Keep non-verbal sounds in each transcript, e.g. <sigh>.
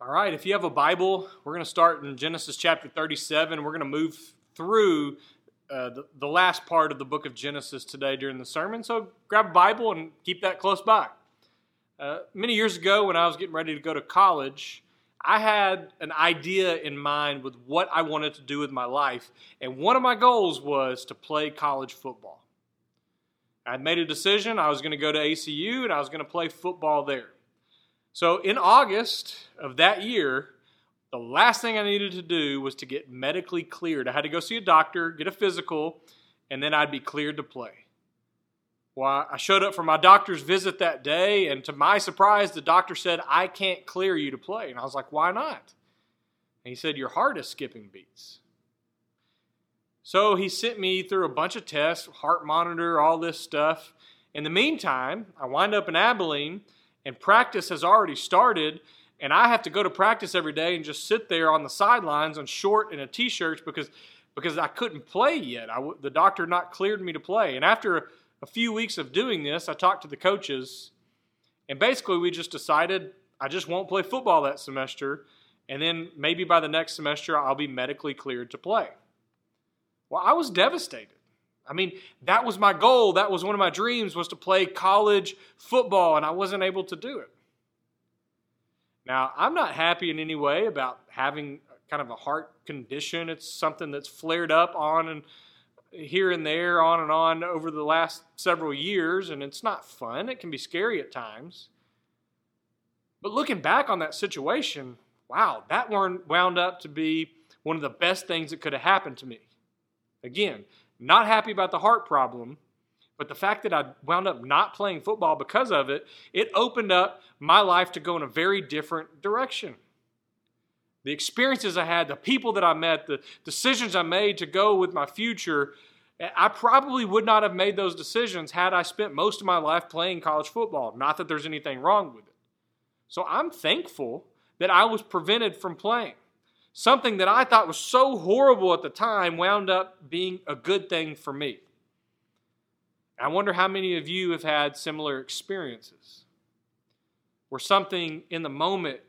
All right, if you have a Bible, we're going to start in Genesis chapter 37. We're going to move through uh, the, the last part of the book of Genesis today during the sermon. So grab a Bible and keep that close by. Uh, many years ago, when I was getting ready to go to college, I had an idea in mind with what I wanted to do with my life, and one of my goals was to play college football. I made a decision. I was going to go to ACU and I was going to play football there. So in August of that year, the last thing I needed to do was to get medically cleared. I had to go see a doctor, get a physical, and then I'd be cleared to play. Well, I showed up for my doctor's visit that day, and to my surprise, the doctor said, I can't clear you to play. And I was like, Why not? And he said, Your heart is skipping beats. So he sent me through a bunch of tests, heart monitor, all this stuff. In the meantime, I wind up in Abilene and practice has already started and I have to go to practice every day and just sit there on the sidelines on short and a t-shirt because because I couldn't play yet. I, the doctor not cleared me to play. And after a few weeks of doing this, I talked to the coaches, and basically we just decided I just won't play football that semester, and then maybe by the next semester I'll be medically cleared to play. Well, I was devastated. I mean, that was my goal. That was one of my dreams was to play college football, and I wasn't able to do it. Now, I'm not happy in any way about having kind of a heart condition. It's something that's flared up on and here and there, on and on over the last several years, and it's not fun. It can be scary at times. But looking back on that situation, wow, that wound up to be one of the best things that could have happened to me. Again, not happy about the heart problem, but the fact that I wound up not playing football because of it, it opened up my life to go in a very different direction. The experiences I had, the people that I met, the decisions I made to go with my future, I probably would not have made those decisions had I spent most of my life playing college football. Not that there's anything wrong with it. So I'm thankful that I was prevented from playing. Something that I thought was so horrible at the time wound up being a good thing for me. I wonder how many of you have had similar experiences where something in the moment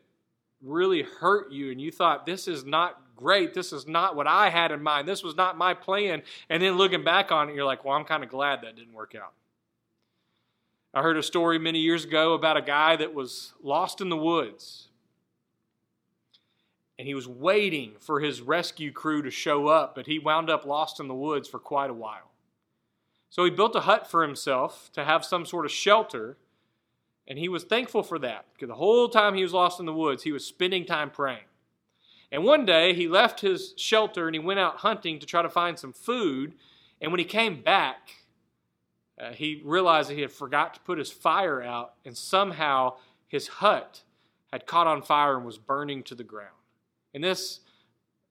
really hurt you and you thought, this is not great. This is not what I had in mind. This was not my plan. And then looking back on it, you're like, well, I'm kind of glad that didn't work out. I heard a story many years ago about a guy that was lost in the woods and he was waiting for his rescue crew to show up, but he wound up lost in the woods for quite a while. So he built a hut for himself to have some sort of shelter, and he was thankful for that because the whole time he was lost in the woods, he was spending time praying. And one day he left his shelter and he went out hunting to try to find some food. And when he came back, uh, he realized that he had forgot to put his fire out, and somehow his hut had caught on fire and was burning to the ground. And this,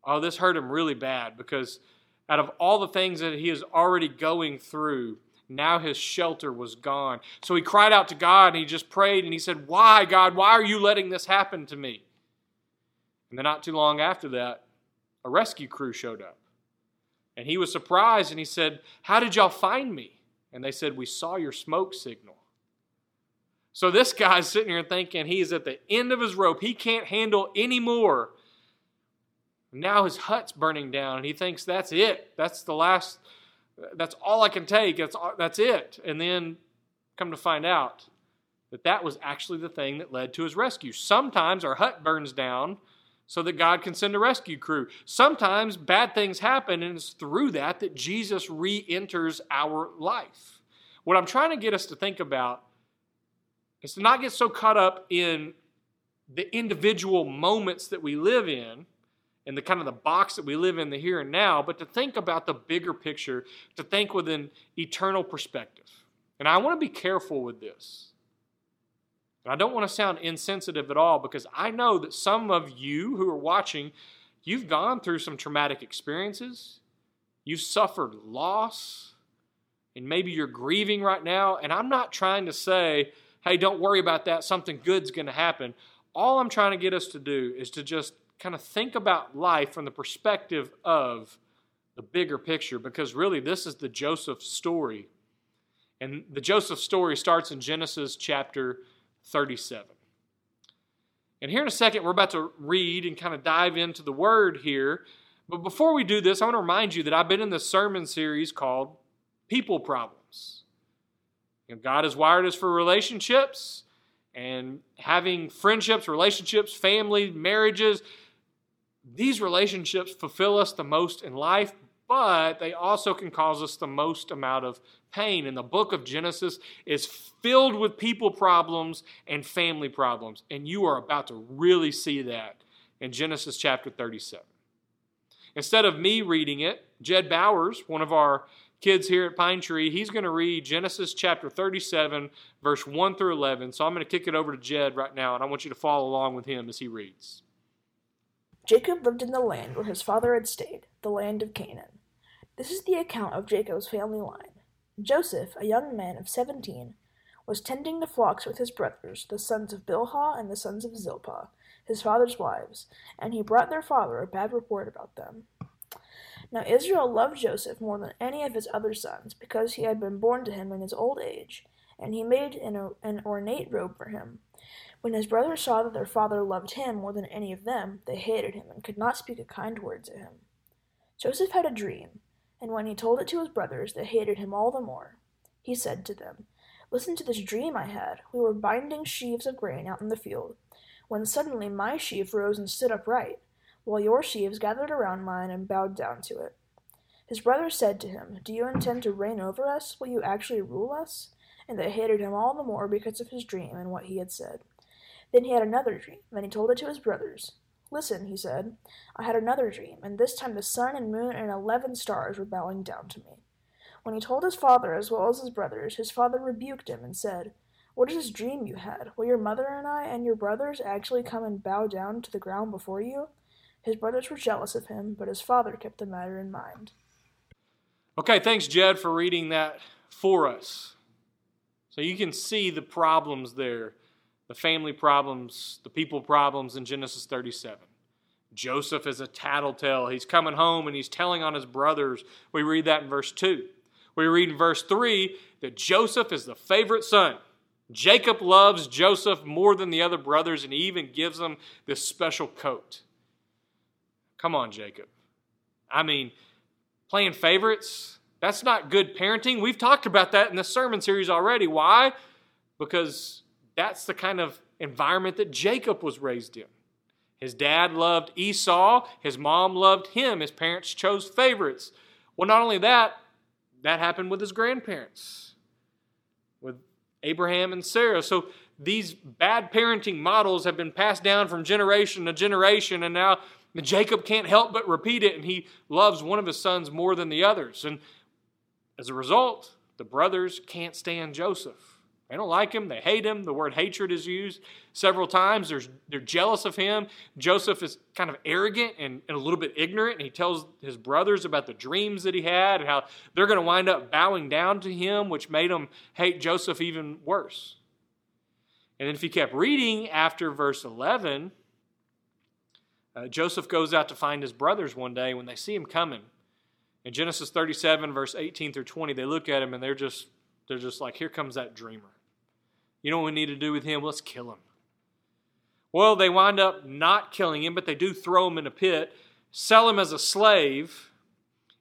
oh, this hurt him really bad because out of all the things that he is already going through, now his shelter was gone. So he cried out to God and he just prayed and he said, Why, God, why are you letting this happen to me? And then, not too long after that, a rescue crew showed up. And he was surprised and he said, How did y'all find me? And they said, We saw your smoke signal. So this guy's sitting here thinking he's at the end of his rope. He can't handle any more now his hut's burning down, and he thinks that's it. That's the last. That's all I can take. That's that's it. And then come to find out that that was actually the thing that led to his rescue. Sometimes our hut burns down so that God can send a rescue crew. Sometimes bad things happen, and it's through that that Jesus re enters our life. What I'm trying to get us to think about is to not get so caught up in the individual moments that we live in in the kind of the box that we live in the here and now, but to think about the bigger picture, to think with an eternal perspective. And I want to be careful with this. And I don't want to sound insensitive at all because I know that some of you who are watching, you've gone through some traumatic experiences, you've suffered loss, and maybe you're grieving right now. And I'm not trying to say, hey, don't worry about that, something good's going to happen. All I'm trying to get us to do is to just kind of think about life from the perspective of the bigger picture because really this is the Joseph story. And the Joseph story starts in Genesis chapter 37. And here in a second, we're about to read and kind of dive into the word here. But before we do this, I want to remind you that I've been in this sermon series called People Problems. You know, God has wired us for relationships and having friendships, relationships, family, marriages. These relationships fulfill us the most in life, but they also can cause us the most amount of pain. And the book of Genesis is filled with people problems and family problems. And you are about to really see that in Genesis chapter 37. Instead of me reading it, Jed Bowers, one of our kids here at Pine Tree, he's going to read Genesis chapter 37, verse 1 through 11. So I'm going to kick it over to Jed right now, and I want you to follow along with him as he reads. Jacob lived in the land where his father had stayed, the land of Canaan. This is the account of Jacob's family line. Joseph, a young man of seventeen, was tending the flocks with his brothers, the sons of Bilhah and the sons of Zilpah, his father's wives, and he brought their father a bad report about them. Now Israel loved Joseph more than any of his other sons, because he had been born to him in his old age, and he made an, an ornate robe for him. When his brothers saw that their father loved him more than any of them, they hated him and could not speak a kind word to him. Joseph had a dream and when he told it to his brothers, they hated him all the more. He said to them, Listen to this dream I had. We were binding sheaves of grain out in the field, when suddenly my sheaf rose and stood upright, while your sheaves gathered around mine and bowed down to it. His brothers said to him, Do you intend to reign over us? Will you actually rule us? And they hated him all the more because of his dream and what he had said. Then he had another dream, and he told it to his brothers. Listen, he said, I had another dream, and this time the sun and moon and eleven stars were bowing down to me. When he told his father as well as his brothers, his father rebuked him and said, What is this dream you had? Will your mother and I and your brothers actually come and bow down to the ground before you? His brothers were jealous of him, but his father kept the matter in mind. Okay, thanks, Jed, for reading that for us. So you can see the problems there the family problems, the people problems in Genesis 37. Joseph is a tattletale. He's coming home and he's telling on his brothers. We read that in verse 2. We read in verse 3 that Joseph is the favorite son. Jacob loves Joseph more than the other brothers, and he even gives him this special coat. Come on, Jacob. I mean, playing favorites, that's not good parenting. We've talked about that in the sermon series already. Why? Because that's the kind of environment that Jacob was raised in. His dad loved Esau, his mom loved him, his parents chose favorites. Well, not only that, that happened with his grandparents, with Abraham and Sarah. So these bad parenting models have been passed down from generation to generation, and now Jacob can't help but repeat it, and he loves one of his sons more than the others. And as a result, the brothers can't stand Joseph. They don't like him. They hate him. The word hatred is used several times. There's, they're jealous of him. Joseph is kind of arrogant and, and a little bit ignorant. And he tells his brothers about the dreams that he had and how they're going to wind up bowing down to him, which made them hate Joseph even worse. And then if you kept reading after verse 11, uh, Joseph goes out to find his brothers one day when they see him coming. In Genesis 37, verse 18 through 20, they look at him and they're just, they're just like, here comes that dreamer. You know what we need to do with him? Let's kill him. Well, they wind up not killing him, but they do throw him in a pit, sell him as a slave,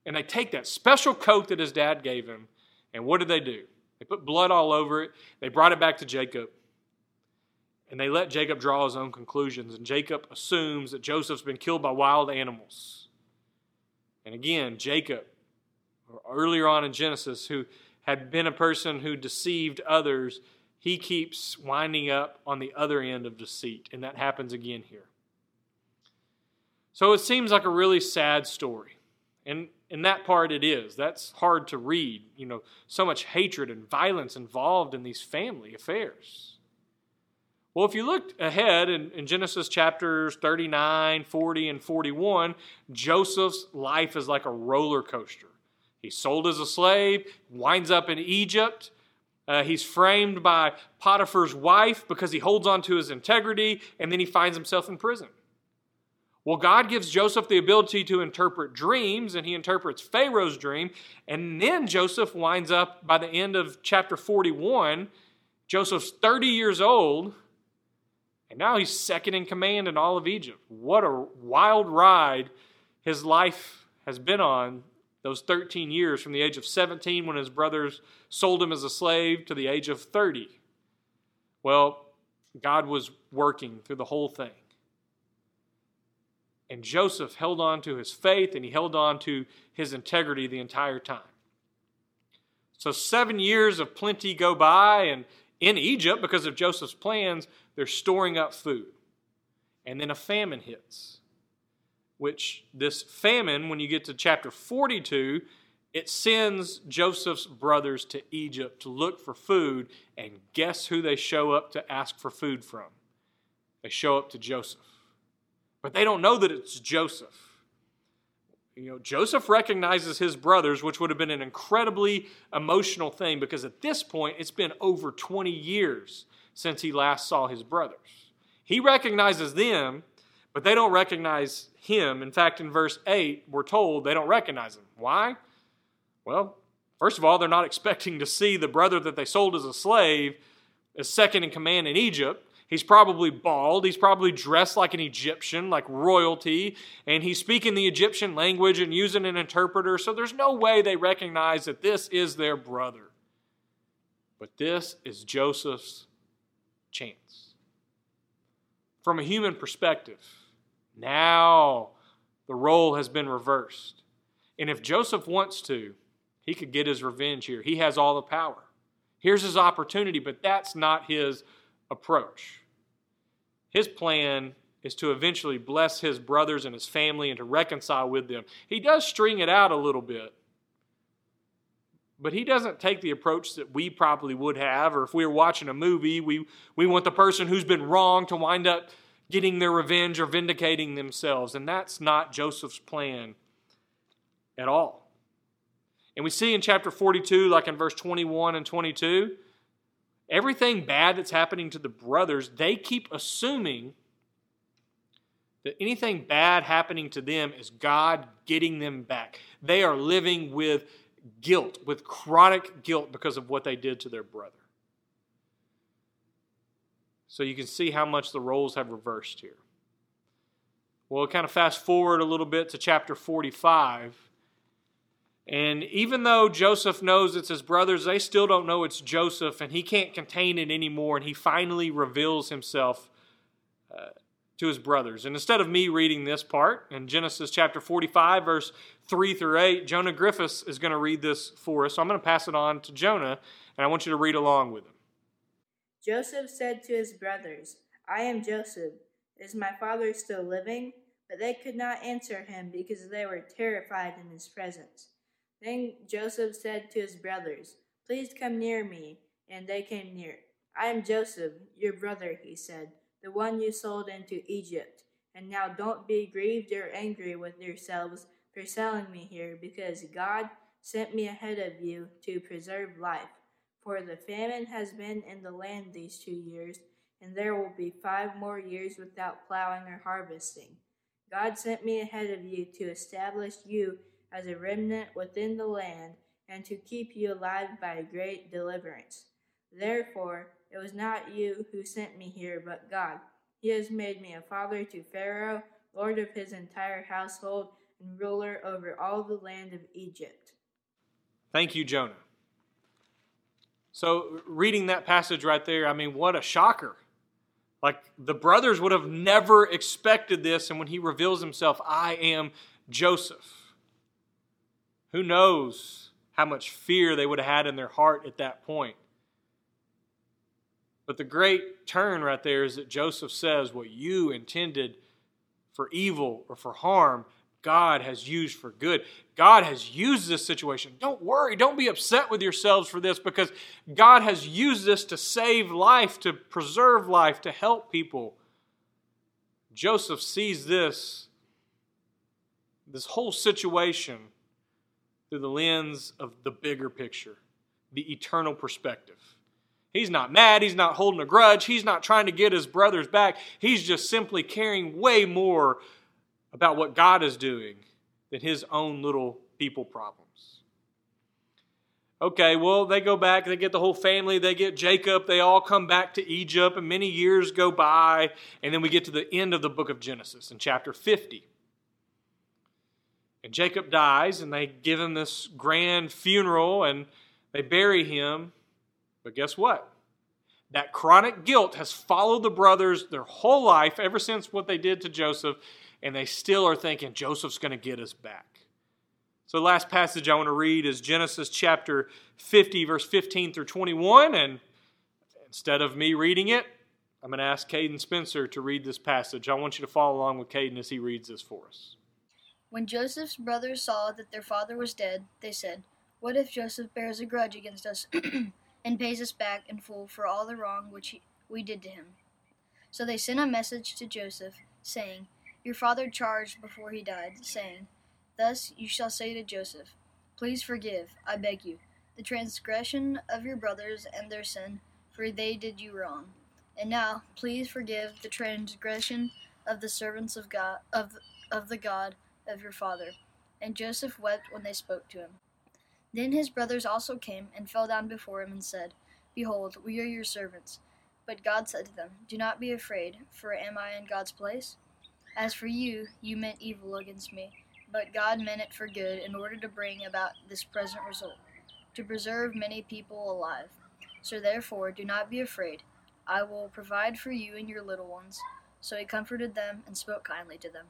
and they take that special coat that his dad gave him. And what did they do? They put blood all over it. They brought it back to Jacob. And they let Jacob draw his own conclusions. And Jacob assumes that Joseph's been killed by wild animals. And again, Jacob, earlier on in Genesis, who had been a person who deceived others, he keeps winding up on the other end of deceit, and that happens again here. So it seems like a really sad story. And in that part it is. That's hard to read. You know, so much hatred and violence involved in these family affairs. Well, if you looked ahead in, in, Genesis chapters 39, 40, and 41, Joseph's life is like a roller coaster. He's sold as a slave, winds up in Egypt, uh, he's framed by Potiphar's wife because he holds on to his integrity, and then he finds himself in prison. Well, God gives Joseph the ability to interpret dreams, and he interprets Pharaoh's dream. And then Joseph winds up by the end of chapter 41. Joseph's 30 years old, And now he's second in command in all of Egypt. What a wild ride his life has been on those 13 years from the age of 17 when his brothers sold him as a slave to the age of 30. Well, God was working through the whole thing. And Joseph held on to his faith and he held on to his integrity the entire time. So, seven years of plenty go by, and in Egypt, because of Joseph's plans, they're storing up food. And then a famine hits, which this famine, when you get to chapter 42, it sends Joseph's brothers to Egypt to look for food, and guess who they show up to ask for food from? They show up to Joseph. But they don't know that it's Joseph. You know, Joseph recognizes his brothers, which would have been an incredibly emotional thing because at this point it's been over 20 years since he last saw his brothers. He recognizes them, but they don't recognize him. In fact, in verse 8, we're told they don't recognize him. Why? Well, first of all, they're not expecting to see the brother that they sold as a slave as second in command in Egypt. He's probably bald. He's probably dressed like an Egyptian, like royalty, and he's speaking the Egyptian language and using an interpreter. So there's no way they recognize that this is their brother. But this is Joseph's chance. From a human perspective, now the role has been reversed. And if Joseph wants to, he could get his revenge here. He has all the power. Here's his opportunity, but that's not his approach. His plan is to eventually bless his brothers and his family and to reconcile with them. He does string it out a little bit, but he doesn't take the approach that we probably would have, or if we were watching a movie, we, we want the person who's been wrong to wind up getting their revenge or vindicating themselves. And that's not Joseph's plan at all. And we see in chapter 42, like in verse 21 and 22, everything bad that's happening to the brothers, they keep assuming that anything bad happening to them is God getting them back. They are living with guilt, with chronic guilt because of what they did to their brother. So you can see how much the roles have reversed here. Well, kind of fast forward a little bit to chapter 45. And even though Joseph knows it's his brothers, they still don't know it's Joseph, and he can't contain it anymore. And he finally reveals himself uh, to his brothers. And instead of me reading this part in Genesis chapter 45, verse 3 through 8, Jonah Griffiths is going to read this for us. So I'm going to pass it on to Jonah, and I want you to read along with him. Joseph said to his brothers, I am Joseph. Is my father still living? But they could not answer him because they were terrified in his presence. Then Joseph said to his brothers, Please come near me. And they came near. I am Joseph, your brother, he said, the one you sold into Egypt. And now don't be grieved or angry with yourselves for selling me here, because God sent me ahead of you to preserve life. For the famine has been in the land these two years, and there will be five more years without plowing or harvesting. God sent me ahead of you to establish you as a remnant within the land, and to keep you alive by a great deliverance. Therefore, it was not you who sent me here, but God. He has made me a father to Pharaoh, lord of his entire household, and ruler over all the land of Egypt. Thank you, Jonah. So, reading that passage right there, I mean, what a shocker. Like, the brothers would have never expected this, and when he reveals himself, I am Joseph. Who knows how much fear they would have had in their heart at that point. But the great turn right there is that Joseph says, What you intended for evil or for harm, God has used for good. God has used this situation. Don't worry, don't be upset with yourselves for this because God has used this to save life, to preserve life, to help people. Joseph sees this, this whole situation through the lens of the bigger picture, the eternal perspective. He's not mad. He's not holding a grudge. He's not trying to get his brothers back. He's just simply caring way more about what God is doing than his own little people problems. Okay, well, they go back, they get the whole family, they get Jacob, they all come back to Egypt, and many years go by, and then we get to the end of the book of Genesis in chapter 50. And Jacob dies, and they give him this grand funeral, and they bury him. But guess what? That chronic guilt has followed the brothers their whole life, ever since what they did to Joseph, and they still are thinking Joseph's going to get us back. So, the last passage I want to read is Genesis chapter 50, verse 15 through 21. And instead of me reading it, I'm going to ask Caden Spencer to read this passage. I want you to follow along with Caden as he reads this for us. When Joseph's brothers saw that their father was dead, they said, What if Joseph bears a grudge against us <clears throat> and pays us back in full for all the wrong which we did to him? So they sent a message to Joseph, saying, Your father charged before he died, saying, Thus you shall say to Joseph, Please forgive, I beg you, the transgression of your brothers and their sin, for they did you wrong. And now, please forgive the transgression of the servants of God of of the God of your father. And Joseph wept when they spoke to him. Then his brothers also came and fell down before him and said, Behold, we are your servants. But God said to them, Do not be afraid, for am I in God's place? As for you, you meant evil against me but God meant it for good in order to bring about this present result, to preserve many people alive. So therefore, do not be afraid. I will provide for you and your little ones. So he comforted them and spoke kindly to them.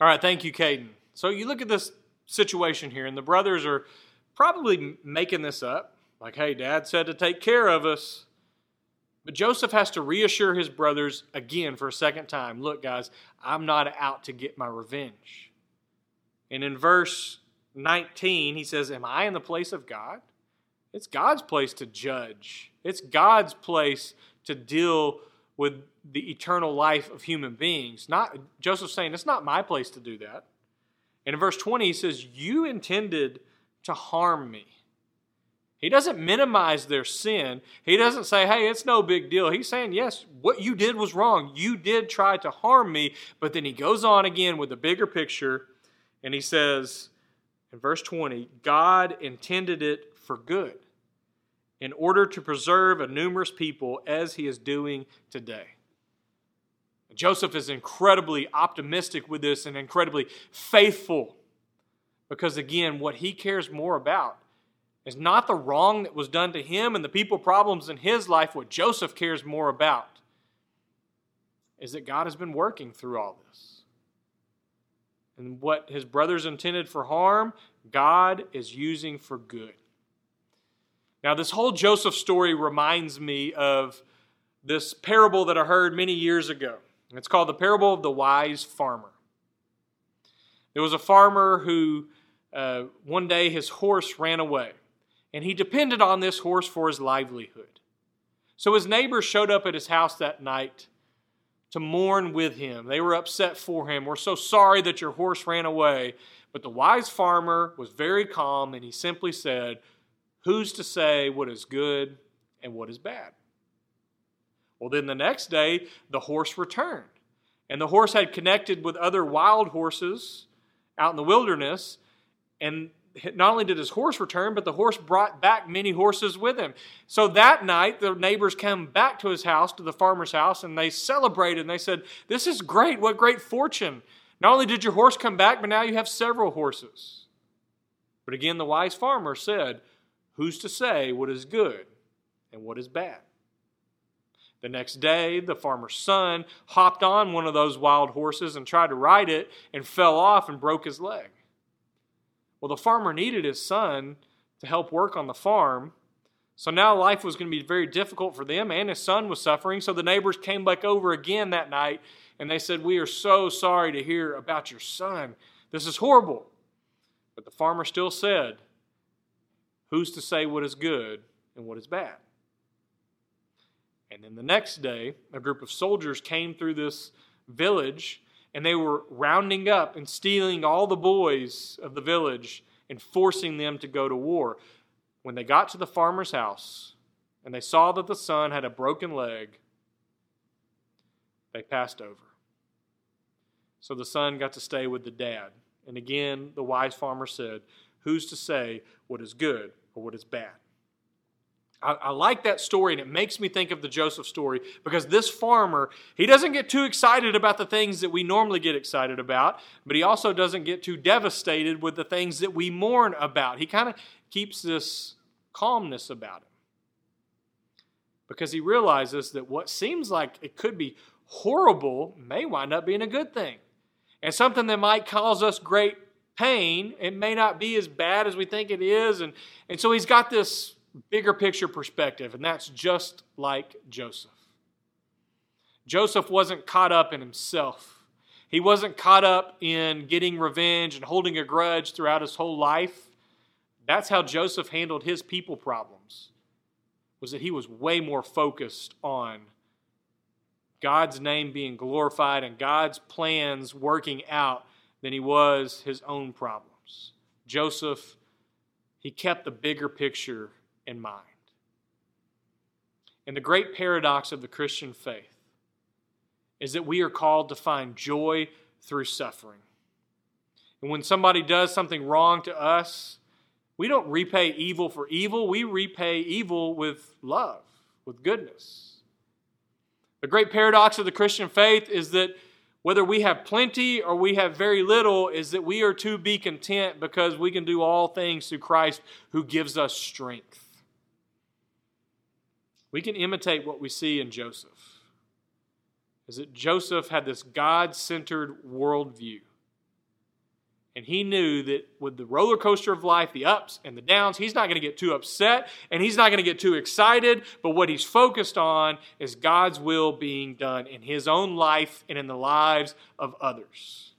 All right, thank you, Caden. So you look at this situation here, and the brothers are probably making this up. Like, hey, dad said to take care of us. But Joseph has to reassure his brothers again for a second time look, guys, I'm not out to get my revenge. And in verse 19, he says, Am I in the place of God? It's God's place to judge, it's God's place to deal with the eternal life of human beings. Not Joseph saying, It's not my place to do that. And in verse 20, he says, You intended to harm me. He doesn't minimize their sin. He doesn't say, hey, it's no big deal. He's saying, yes, what you did was wrong. You did try to harm me. But then he goes on again with the bigger picture and he says in verse 20, God intended it for good in order to preserve a numerous people as he is doing today. Joseph is incredibly optimistic with this and incredibly faithful because, again, what he cares more about is not the wrong that was done to him and the people problems in his life. What Joseph cares more about is that God has been working through all this. And what his brothers intended for harm, God is using for good. Now, this whole Joseph story reminds me of this parable that I heard many years ago. It's called the parable of the wise farmer. There was a farmer who uh, one day his horse ran away and he depended on this horse for his livelihood. So his neighbors showed up at his house that night to mourn with him. They were upset for him. We're so sorry that your horse ran away. But the wise farmer was very calm and he simply said, Who's to say what is good and what is bad? Well, then the next day, the horse returned. And the horse had connected with other wild horses out in the wilderness. And not only did his horse return, but the horse brought back many horses with him. So that night, the neighbors come back to his house, to the farmer's house, and they celebrated and they said, This is great. What great fortune. Not only did your horse come back, but now you have several horses. But again, the wise farmer said, Who's to say what is good and what is bad? The next day, the farmer's son hopped on one of those wild horses and tried to ride it and fell off and broke his leg. Well, the farmer needed his son to help work on the farm. So now life was going to be very difficult for them, and his son was suffering. So the neighbors came back over again that night, and they said, We are so sorry to hear about your son. This is horrible. But the farmer still said, Who's to say what is good and what is bad? And then the next day, a group of soldiers came through this village and they were rounding up and stealing all the boys of the village and forcing them to go to war. When they got to the farmer's house and they saw that the son had a broken leg, they passed over. So the son got to stay with the dad. And again, the wise farmer said, who's to say what is good or what is bad? I, I, like that story, and it makes me think of the Joseph story because this farmer, he doesn't get too excited about the things that we normally get excited about, but he also doesn't get too devastated with the things that we mourn about. He kind of keeps this calmness about him because he realizes that what seems like it could be horrible may wind up being a good thing. And something that might cause us great pain, it may not be as bad as we think it is. And, and so he's got this bigger picture perspective, and that's just like Joseph. Joseph wasn't caught up in himself. He wasn't caught up in getting revenge and holding a grudge throughout his whole life. That's how Joseph handled his people problems. Was that he was way more focused on God's name being glorified and God's plans working out than he was his own problems. Joseph, he kept the bigger picture in mind. And the great paradox of the Christian faith is that we are called to find joy through suffering. And when somebody does something wrong to us, we don't repay evil for evil, we repay evil with love, with goodness. The great paradox of the Christian faith is that whether we have plenty or we have very little, is that we are to be content because we can do all things through Christ who gives us strength. We can imitate what we see in Joseph. Is that Joseph had this God centered worldview. And he knew that with the roller coaster of life, the ups and the downs, he's not going to get too upset and he's not going to get too excited. But what he's focused on is God's will being done in his own life and in the lives of others.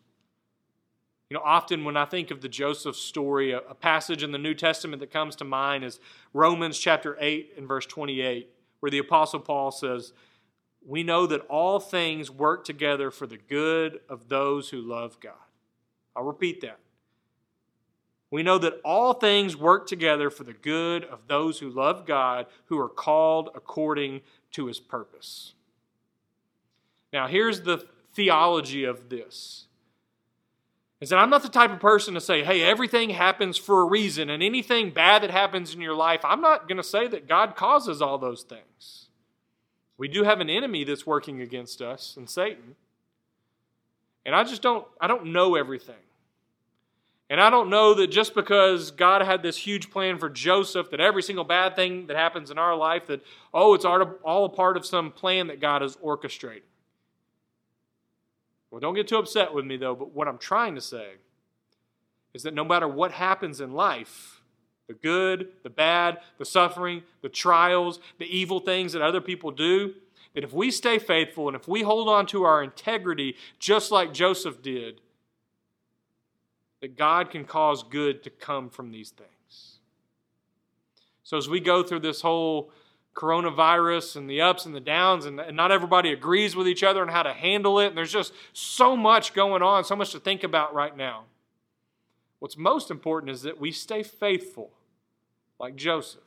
You know, often when I think of the Joseph story, a, passage in the New Testament that comes to mind is Romans chapter 8 and verse 28 where the Apostle Paul says, We know that all things work together for the good of those who love God. I'll repeat that. We know that all things work together for the good of those who love God, who are called according to his purpose. Now, here's the theology of this. Is that I'm not the type of person to say, hey, everything happens for a reason, and anything bad that happens in your life, I'm not going to say that God causes all those things. We do have an enemy that's working against us, and Satan. And I just don't, I don't know everything. And I don't know that just because God had this huge plan for Joseph, that every single bad thing that happens in our life, that, oh, it's all a part of some plan that God has orchestrated. Well, don't get too upset with me, though, but what I'm trying to say is that no matter what happens in life, the good, the bad, the suffering, the trials, the evil things that other people do, that if we stay faithful and if we hold on to our integrity just like Joseph did, that God can cause good to come from these things. So as we go through this whole coronavirus and the ups and the downs, and, and not everybody agrees with each other on how to handle it. And there's just so much going on, so much to think about right now. What's most important is that we stay faithful, like Joseph.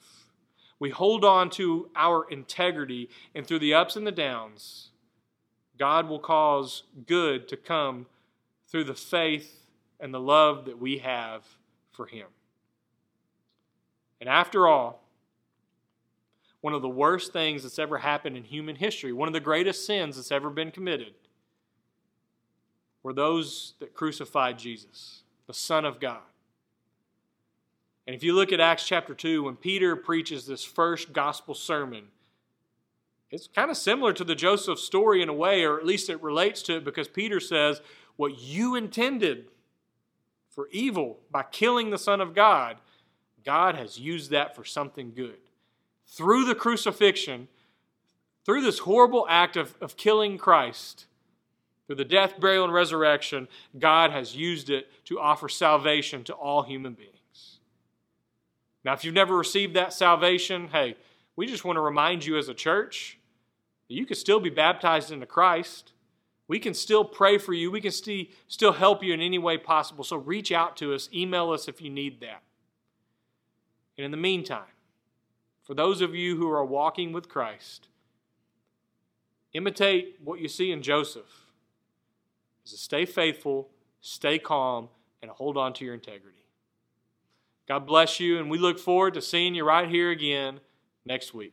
We hold on to our integrity, and through the ups and the downs, God will cause good to come through the faith and the love that we have for Him. And after all, one of the worst things that's ever happened in human history, one of the greatest sins that's ever been committed, were those that crucified Jesus, the Son of God. And if you look at Acts chapter 2, when Peter preaches this first gospel sermon, it's kind of similar to the Joseph story in a way, or at least it relates to it because Peter says, What you intended for evil by killing the Son of God, God has used that for something good through the crucifixion, through this horrible act of, of killing Christ, through the death, burial, and resurrection, God has used it to offer salvation to all human beings. Now, if you've never received that salvation, hey, we just want to remind you as a church that you can still be baptized into Christ. We can still pray for you. We can st- still help you in any way possible. So reach out to us, email us if you need that. And in the meantime, for those of you who are walking with Christ, imitate what you see in Joseph. Is to stay faithful, stay calm, and hold on to your integrity. God bless you, and we look forward to seeing you right here again next week.